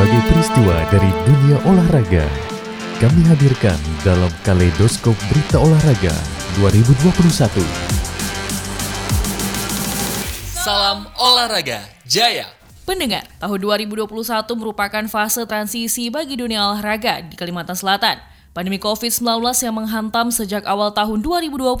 berbagai peristiwa dari dunia olahraga. Kami hadirkan dalam Kaleidoskop Berita Olahraga 2021. Salam olahraga jaya. Pendengar, tahun 2021 merupakan fase transisi bagi dunia olahraga di Kalimantan Selatan. Pandemi COVID-19 yang menghantam sejak awal tahun 2020,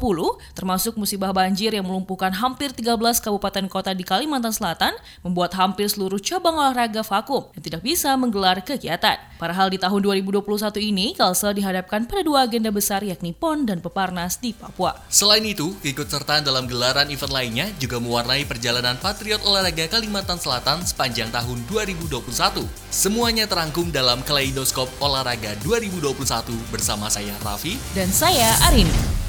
termasuk musibah banjir yang melumpuhkan hampir 13 kabupaten kota di Kalimantan Selatan, membuat hampir seluruh cabang olahraga vakum dan tidak bisa menggelar kegiatan. Padahal di tahun 2021 ini, Kalsel dihadapkan pada dua agenda besar yakni PON dan Peparnas di Papua. Selain itu, ikut serta dalam gelaran event lainnya juga mewarnai perjalanan Patriot Olahraga Kalimantan Selatan sepanjang tahun 2021. Semuanya terangkum dalam Kaleidoskop Olahraga 2021 bersama saya Raffi dan saya Arini.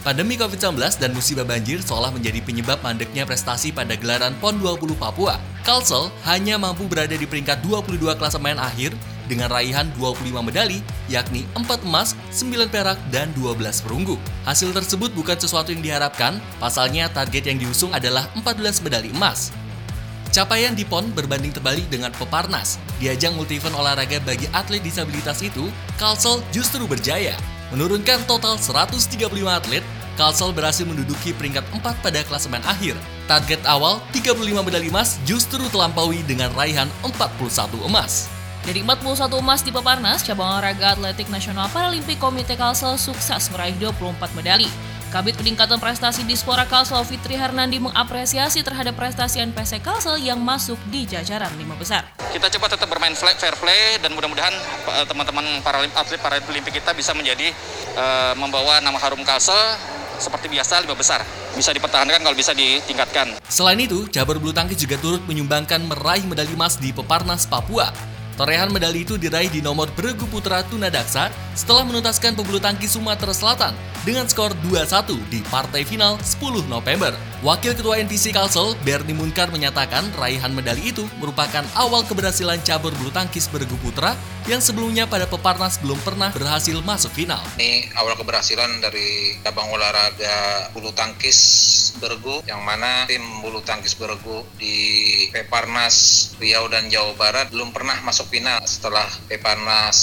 Pandemi COVID-19 dan musibah banjir seolah menjadi penyebab mandeknya prestasi pada gelaran PON 20 Papua. Kalsel hanya mampu berada di peringkat 22 klasemen akhir dengan raihan 25 medali, yakni 4 emas, 9 perak, dan 12 perunggu. Hasil tersebut bukan sesuatu yang diharapkan, pasalnya target yang diusung adalah 14 medali emas. Capaian di PON berbanding terbalik dengan Peparnas. Di ajang multi event olahraga bagi atlet disabilitas itu, Kalsel justru berjaya. Menurunkan total 135 atlet, Kalsel berhasil menduduki peringkat 4 pada klasemen akhir. Target awal 35 medali emas justru terlampaui dengan raihan 41 emas. Dari 41 emas di Peparnas, cabang olahraga atletik nasional Paralimpik Komite Kalsel sukses meraih 24 medali. Kabit Peningkatan Prestasi di Spora Kalsel Fitri Hernandi mengapresiasi terhadap prestasi NPC Kalsel yang masuk di jajaran lima besar. Kita coba tetap bermain fair play dan mudah-mudahan eh, teman-teman para atlet paralimpik kita bisa menjadi uh, membawa nama harum Kalsel seperti biasa lima besar. Bisa dipertahankan kalau bisa ditingkatkan. Selain itu, Jabar Bulu Tangkis juga turut menyumbangkan meraih medali emas di Peparnas Papua. Torehan medali itu diraih di nomor beregu putra tunadaksa setelah menuntaskan pebulu tangkis Sumatera Selatan dengan skor 2-1 di partai final 10 November. Wakil Ketua NPC Kalsel, Bernie Munkar menyatakan raihan medali itu merupakan awal keberhasilan cabur bulu tangkis bergu putra yang sebelumnya pada Peparnas belum pernah berhasil masuk final. Ini awal keberhasilan dari cabang olahraga bulu tangkis bergu yang mana tim bulu tangkis bergu di Peparnas Riau dan Jawa Barat belum pernah masuk final setelah Peparnas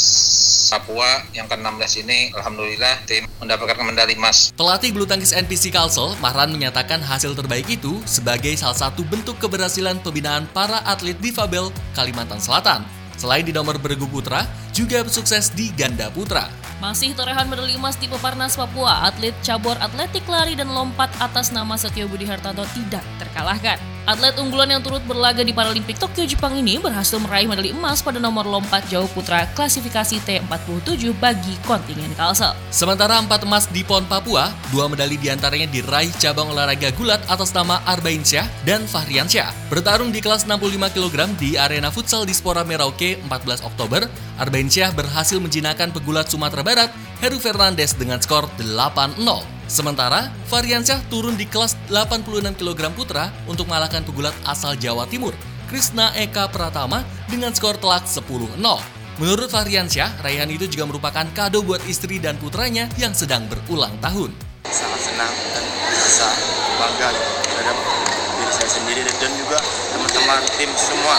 Papua yang ke-16 ini Alhamdulillah tim mendapatkan medali emas. Pelatih bulu tangkis NPC Kalsel, Mahran menyatakan hasil terbaik itu sebagai salah satu bentuk keberhasilan pembinaan para atlet difabel Kalimantan Selatan. Selain di nomor bergu putra, juga sukses di ganda putra. Masih torehan medali emas di Peparnas Papua, atlet cabur atletik lari dan lompat atas nama Setio Budi Hartanto tidak terkalahkan. Atlet unggulan yang turut berlaga di Paralimpik Tokyo Jepang ini berhasil meraih medali emas pada nomor lompat jauh putra klasifikasi T47 bagi kontingen Kalsel. Sementara empat emas di PON Papua, dua medali di antaranya diraih cabang olahraga gulat atas nama Arbain Syah dan Fahrian Syah. Bertarung di kelas 65 kg di arena futsal di Spora Merauke 14 Oktober, Arbain Syah berhasil menjinakkan pegulat Sumatera Barat Heru Fernandes dengan skor 8-0. Sementara, Variansyah turun di kelas 86 kg putra untuk mengalahkan pegulat asal Jawa Timur, Krishna Eka Pratama dengan skor telak 10-0. Menurut Variansyah, raihan itu juga merupakan kado buat istri dan putranya yang sedang berulang tahun. Sangat senang dan bisa bangga terhadap diri saya sendiri dan juga teman-teman tim semua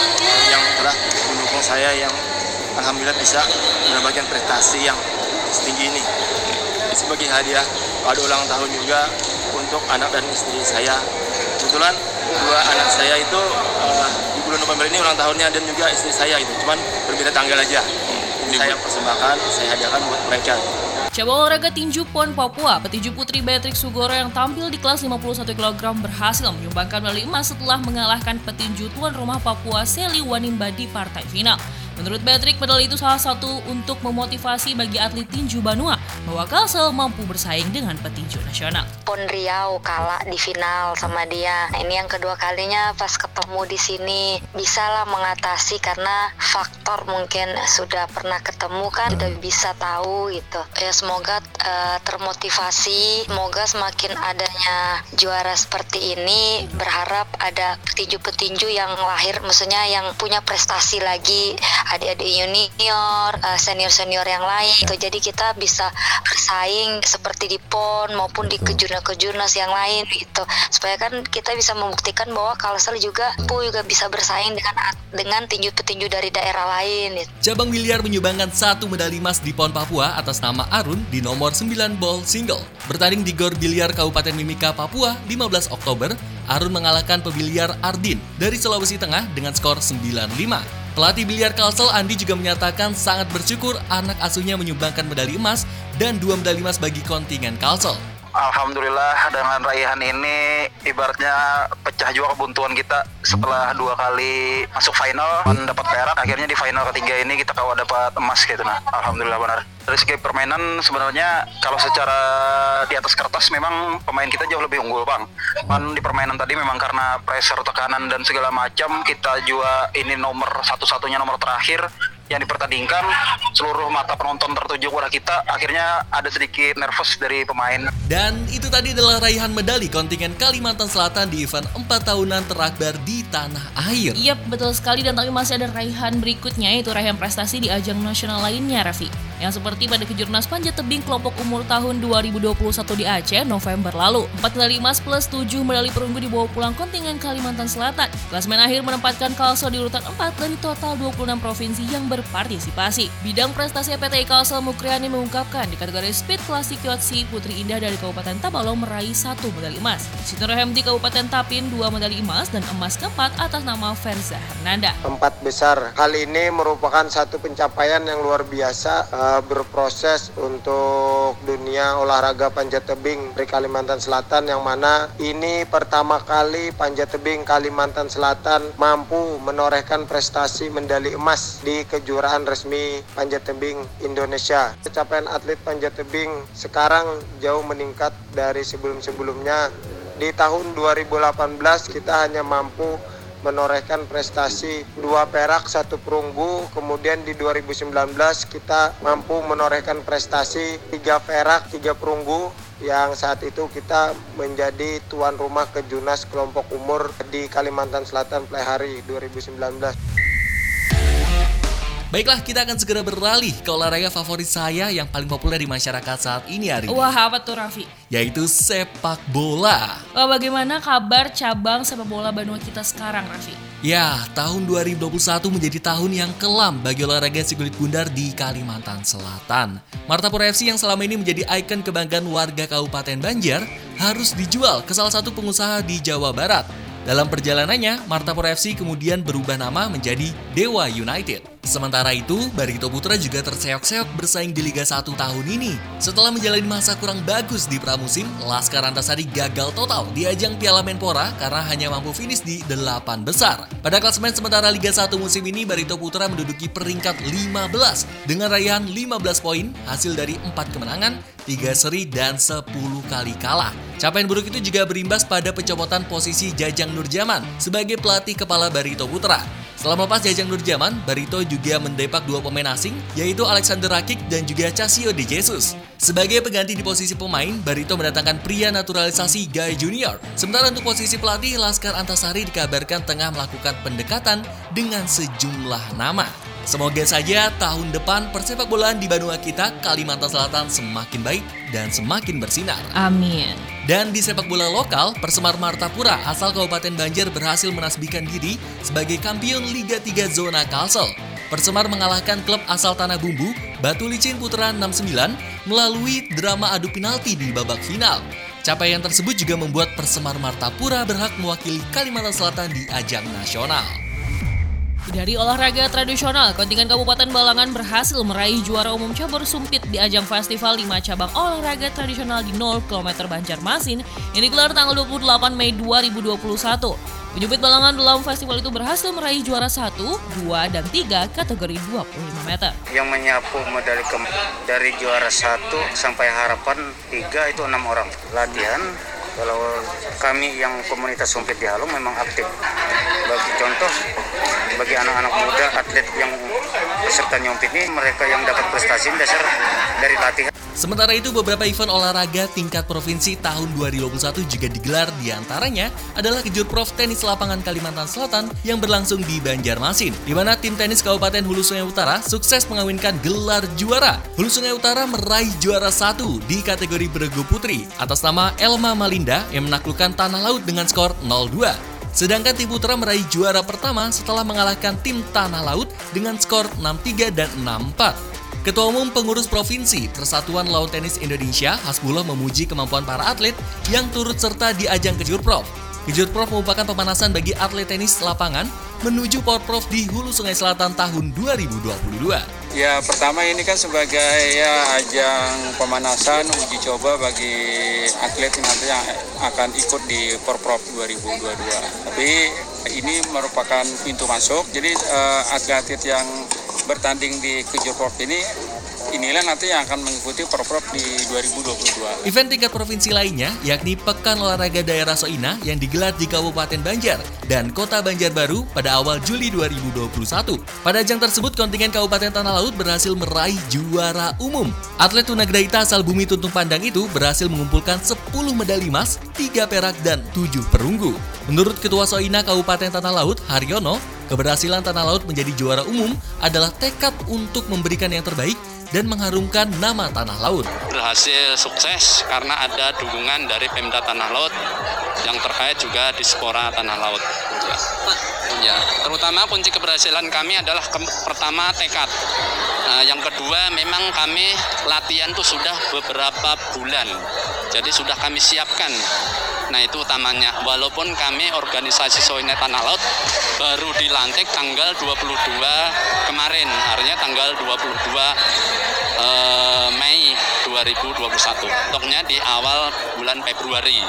yang telah mendukung saya yang alhamdulillah bisa mendapatkan prestasi yang setinggi ini sebagai hadiah pada ulang tahun juga untuk anak dan istri saya. Kebetulan dua anak saya itu uh, di bulan November ini ulang tahunnya dan juga istri saya itu, cuman berbeda tanggal aja. Ini saya persembahkan, saya hadiahkan buat mereka. Cabang olahraga tinju PON Papua, petinju putri Beatrix Sugoro yang tampil di kelas 51 kg berhasil menyumbangkan medali emas setelah mengalahkan petinju tuan rumah Papua Seli Wanimba di partai final. Menurut Patrick, medali itu salah satu untuk memotivasi bagi atlet tinju Banua bahwa Kalsel mampu bersaing dengan petinju nasional. Pon Riau kalah di final sama dia. Ini yang kedua kalinya pas ketemu di sini bisa lah mengatasi karena faktor mungkin sudah pernah ketemu kan sudah bisa tahu gitu. Ya semoga uh, termotivasi, semoga semakin adanya juara seperti ini berharap ada petinju-petinju yang lahir maksudnya yang punya prestasi lagi adik-adik junior, uh, senior-senior yang lain. Gitu. Jadi kita bisa bersaing seperti di PON maupun di kejurnas-kejurnas yang lain gitu. Supaya kan kita bisa membuktikan bahwa Kalsel juga pu juga bisa bersaing dengan dengan tinju-petinju dari daerah lain. Gitu. Cabang biliar menyumbangkan satu medali emas di PON Papua atas nama Arun di nomor 9 ball single. Bertanding di Gor Biliar Kabupaten Mimika, Papua 15 Oktober, Arun mengalahkan pebiliar Ardin dari Sulawesi Tengah dengan skor 9-5. Pelatih biliar Kalsel Andi juga menyatakan sangat bersyukur anak asuhnya menyumbangkan medali emas dan dua medali emas bagi kontingen Kalsel. Alhamdulillah dengan raihan ini ibaratnya pecah juga kebuntuan kita. Setelah dua kali masuk final dapat perak akhirnya di final ketiga ini kita kawa dapat emas gitu nah Alhamdulillah benar. Dari segi permainan sebenarnya kalau secara di atas kertas memang pemain kita jauh lebih unggul bang. Kan di permainan tadi memang karena pressure tekanan dan segala macam kita juga ini nomor satu-satunya nomor terakhir yang dipertandingkan seluruh mata penonton tertuju kepada kita akhirnya ada sedikit nervous dari pemain. Dan itu tadi adalah raihan medali kontingen Kalimantan Selatan di event 4 tahunan terakbar di tanah air. Iya betul sekali. Dan tapi masih ada raihan berikutnya yaitu raihan prestasi di ajang nasional lainnya Raffi yang seperti pada kejurnas panjat tebing kelompok umur tahun 2021 di Aceh November lalu. 4 medali emas plus 7 medali perunggu dibawa pulang kontingen Kalimantan Selatan. Klasmen akhir menempatkan Kalsel di urutan 4 dari total 26 provinsi yang berpartisipasi. Bidang prestasi PTI Kalsel Mukriani mengungkapkan di kategori Speed Classic Yotsi Putri Indah dari Kabupaten Tabalong meraih satu medali emas. Sinur di Kabupaten Tapin dua medali emas dan emas keempat atas nama Verza Hernanda. Empat besar. Hal ini merupakan satu pencapaian yang luar biasa uh, berproses untuk dunia olahraga panjat tebing di Kalimantan Selatan yang mana ini pertama kali panjat tebing Kalimantan Selatan mampu menorehkan prestasi medali emas di kejuaraan resmi panjat tebing Indonesia. Capaian atlet panjat tebing sekarang jauh meningkat dari sebelum-sebelumnya. Di tahun 2018 kita hanya mampu menorehkan prestasi dua perak satu perunggu kemudian di 2019 kita mampu menorehkan prestasi tiga perak tiga perunggu yang saat itu kita menjadi tuan rumah kejunas kelompok umur di Kalimantan Selatan Plehari 2019. Baiklah, kita akan segera beralih ke olahraga favorit saya yang paling populer di masyarakat saat ini hari ini. Wah, apa tuh Raffi? Yaitu sepak bola. Wah, bagaimana kabar cabang sepak bola Banua kita sekarang, Raffi? Ya, tahun 2021 menjadi tahun yang kelam bagi olahraga si kulit bundar di Kalimantan Selatan. Martapura FC yang selama ini menjadi ikon kebanggaan warga Kabupaten Banjar harus dijual ke salah satu pengusaha di Jawa Barat. Dalam perjalanannya, Martapura FC kemudian berubah nama menjadi Dewa United. Sementara itu, Barito Putra juga terseok-seok bersaing di Liga 1 tahun ini. Setelah menjalani masa kurang bagus di pramusim, Laskar Antasari gagal total di ajang Piala Menpora karena hanya mampu finish di delapan besar. Pada klasemen sementara Liga 1 musim ini, Barito Putra menduduki peringkat 15 dengan raihan 15 poin hasil dari 4 kemenangan, 3 seri, dan 10 kali kalah. Capaian buruk itu juga berimbas pada pencopotan posisi Jajang Nurjaman sebagai pelatih kepala Barito Putra. Setelah melepas Jajang Nurjaman, Barito juga mendepak dua pemain asing, yaitu Alexander Rakik dan juga Casio De Jesus. Sebagai pengganti di posisi pemain, Barito mendatangkan pria naturalisasi Guy Junior. Sementara untuk posisi pelatih, Laskar Antasari dikabarkan tengah melakukan pendekatan dengan sejumlah nama. Semoga saja tahun depan persepak bolaan di Banua kita, Kalimantan Selatan semakin baik dan semakin bersinar. Amin. Dan di sepak bola lokal, Persemar Martapura asal Kabupaten Banjar berhasil menasbihkan diri sebagai kampion Liga 3 Zona Kalsel. Persemar mengalahkan klub asal Tanah Bumbu, Batu Licin Putra 69, melalui drama adu penalti di babak final. Capaian tersebut juga membuat Persemar Martapura berhak mewakili Kalimantan Selatan di ajang nasional. Dari olahraga tradisional, kontingen Kabupaten Balangan berhasil meraih juara umum cabur sumpit di ajang festival 5 cabang olahraga tradisional di 0 km Banjarmasin yang digelar tanggal 28 Mei 2021. Penyubit Balangan dalam festival itu berhasil meraih juara 1, 2, dan 3 kategori 25 meter. Yang menyapu medali dari juara 1 sampai harapan 3 itu 6 orang. Latihan kalau kami yang komunitas sumpit di Halung memang aktif. Bagi contoh, bagi anak-anak muda atlet yang peserta nyompit ini mereka yang dapat prestasi dasar dari latihan Sementara itu, beberapa event olahraga tingkat provinsi tahun 2021 juga digelar di antaranya adalah Kejurprov Tenis Lapangan Kalimantan Selatan yang berlangsung di Banjarmasin, di mana tim tenis Kabupaten Hulu Sungai Utara sukses mengawinkan gelar juara. Hulu Sungai Utara meraih juara satu di kategori beregu putri atas nama Elma Malinda yang menaklukkan Tanah Laut dengan skor 0-2. Sedangkan tim putra meraih juara pertama setelah mengalahkan tim Tanah Laut dengan skor 6-3 dan 6-4. Ketua Umum Pengurus Provinsi Persatuan Laut Tenis Indonesia, Hasbullah memuji kemampuan para atlet yang turut serta di ajang Kejurprov. Kejurprov merupakan pemanasan bagi atlet tenis lapangan menuju Porprov di Hulu Sungai Selatan tahun 2022. Ya pertama ini kan sebagai ya ajang pemanasan uji coba bagi atlet yang akan ikut di Porprov 2022. Tapi ini merupakan pintu masuk. Jadi uh, atlet-atlet yang bertanding di Kejurprov ini inilah nanti yang akan mengikuti Porprov di 2022. Event tingkat provinsi lainnya yakni Pekan Olahraga Daerah Soina yang digelar di Kabupaten Banjar dan Kota Banjarbaru pada awal Juli 2021. Pada ajang tersebut kontingen Kabupaten Tanah Laut berhasil meraih juara umum. Atlet tunagrahita asal Bumi Tuntung Pandang itu berhasil mengumpulkan 10 medali emas, 3 perak dan 7 perunggu. Menurut Ketua Soina Kabupaten Tanah Laut, Haryono, Keberhasilan Tanah Laut menjadi juara umum adalah tekad untuk memberikan yang terbaik dan mengharumkan nama Tanah Laut. Berhasil sukses karena ada dukungan dari Pemda Tanah Laut yang terkait juga di Spora Tanah Laut. Ya, ya terutama kunci keberhasilan kami adalah ke pertama tekad. Nah, yang kedua memang kami latihan tuh sudah beberapa bulan. Jadi sudah kami siapkan Nah itu utamanya. Walaupun kami organisasi Soine Tanah Laut baru dilantik tanggal 22 kemarin, artinya tanggal 22 eh, Mei 2021. Toknya di awal bulan Februari.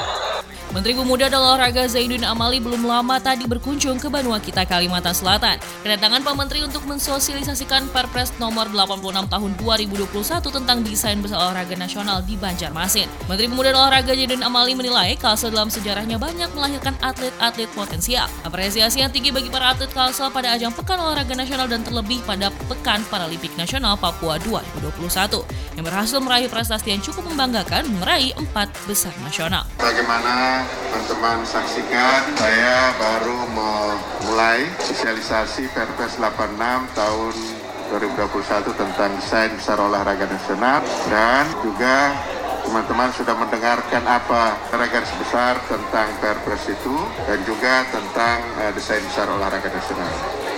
Menteri Pemuda dan Olahraga Zainuddin Amali belum lama tadi berkunjung ke Banua Kita, Kalimantan Selatan. Kedatangan Pak Menteri untuk mensosialisasikan Perpres nomor 86 tahun 2021 tentang desain besar olahraga nasional di Banjarmasin. Menteri Pemuda dan Olahraga Zainuddin Amali menilai Kalsel dalam sejarahnya banyak melahirkan atlet-atlet potensial. Apresiasi yang tinggi bagi para atlet Kalsel pada ajang Pekan Olahraga Nasional dan terlebih pada Pekan Paralimpik Nasional Papua 2021 yang berhasil meraih prestasi yang cukup membanggakan meraih empat besar nasional. Bagaimana teman-teman saksikan saya baru memulai sosialisasi Perpres 86 tahun 2021 tentang desain besar olahraga nasional dan juga teman-teman sudah mendengarkan apa garis besar tentang Perpres itu dan juga tentang uh, desain besar olahraga nasional.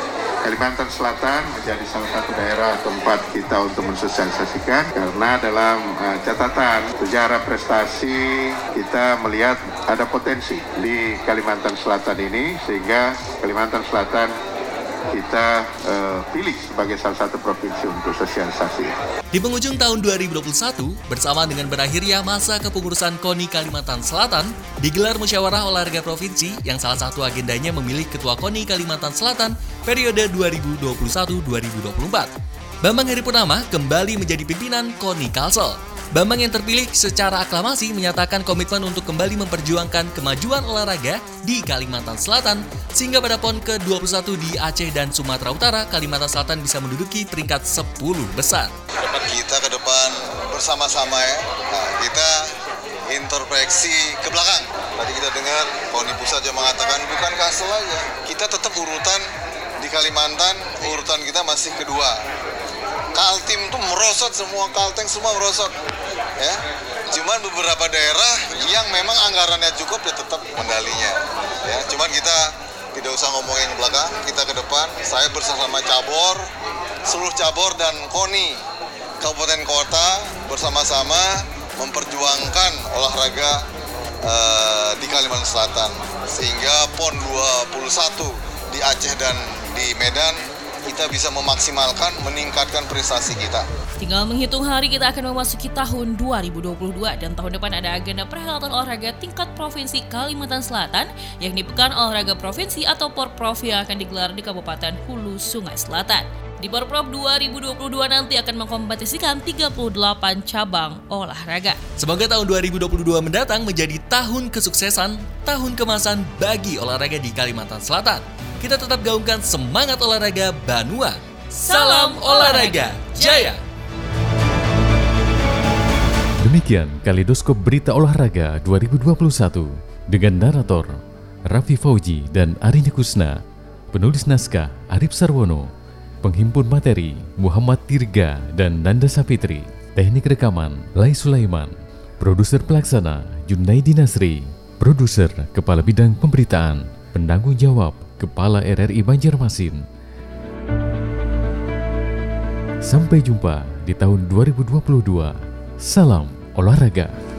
Kalimantan Selatan menjadi salah satu daerah tempat kita untuk mensosialisasikan karena dalam uh, catatan sejarah prestasi kita melihat ada potensi di Kalimantan Selatan ini sehingga Kalimantan Selatan kita uh, pilih sebagai salah satu provinsi untuk sosialisasi. Di penghujung tahun 2021, bersama dengan berakhirnya masa kepengurusan KONI Kalimantan Selatan, digelar musyawarah olahraga provinsi yang salah satu agendanya memilih Ketua KONI Kalimantan Selatan periode 2021-2024. Bambang Heri Purnama kembali menjadi pimpinan KONI Kalsel. Bambang yang terpilih secara aklamasi menyatakan komitmen untuk kembali memperjuangkan kemajuan olahraga di Kalimantan Selatan sehingga pada PON ke-21 di Aceh dan Sumatera Utara, Kalimantan Selatan bisa menduduki peringkat 10 besar. Kita ke depan bersama-sama ya, nah, kita introspeksi ke belakang. Tadi kita dengar KONI Pusat yang mengatakan bukan kasel aja, kita tetap urutan di Kalimantan, urutan kita masih kedua. Kaltim tuh merosot semua, Kalteng semua merosot ya. Cuman beberapa daerah yang memang anggarannya cukup ya tetap medalinya ya. Cuman kita tidak usah ngomongin ke belakang kita ke depan. Saya bersama cabur seluruh cabur dan koni kabupaten kota bersama-sama memperjuangkan olahraga uh, di Kalimantan Selatan. Sehingga PON 21 di Aceh dan di Medan kita bisa memaksimalkan meningkatkan prestasi kita. Tinggal menghitung hari kita akan memasuki tahun 2022 dan tahun depan ada agenda perhelatan olahraga tingkat provinsi Kalimantan Selatan yakni Pekan Olahraga Provinsi atau Porprov yang akan digelar di Kabupaten Hulu Sungai Selatan. Di Porprov 2022 nanti akan mengkompetisikan 38 cabang olahraga. Semoga tahun 2022 mendatang menjadi tahun kesuksesan, tahun kemasan bagi olahraga di Kalimantan Selatan kita tetap gaungkan semangat olahraga Banua. Salam olahraga, jaya! Demikian Kaleidoskop Berita Olahraga 2021 dengan narator Raffi Fauji dan Arini Kusna, penulis naskah Arif Sarwono, penghimpun materi Muhammad Tirga dan Nanda Sapitri, teknik rekaman Lai Sulaiman, produser pelaksana Junaidi Nasri, produser kepala bidang pemberitaan, penanggung jawab Kepala RRI Banjarmasin. Sampai jumpa di tahun 2022. Salam olahraga.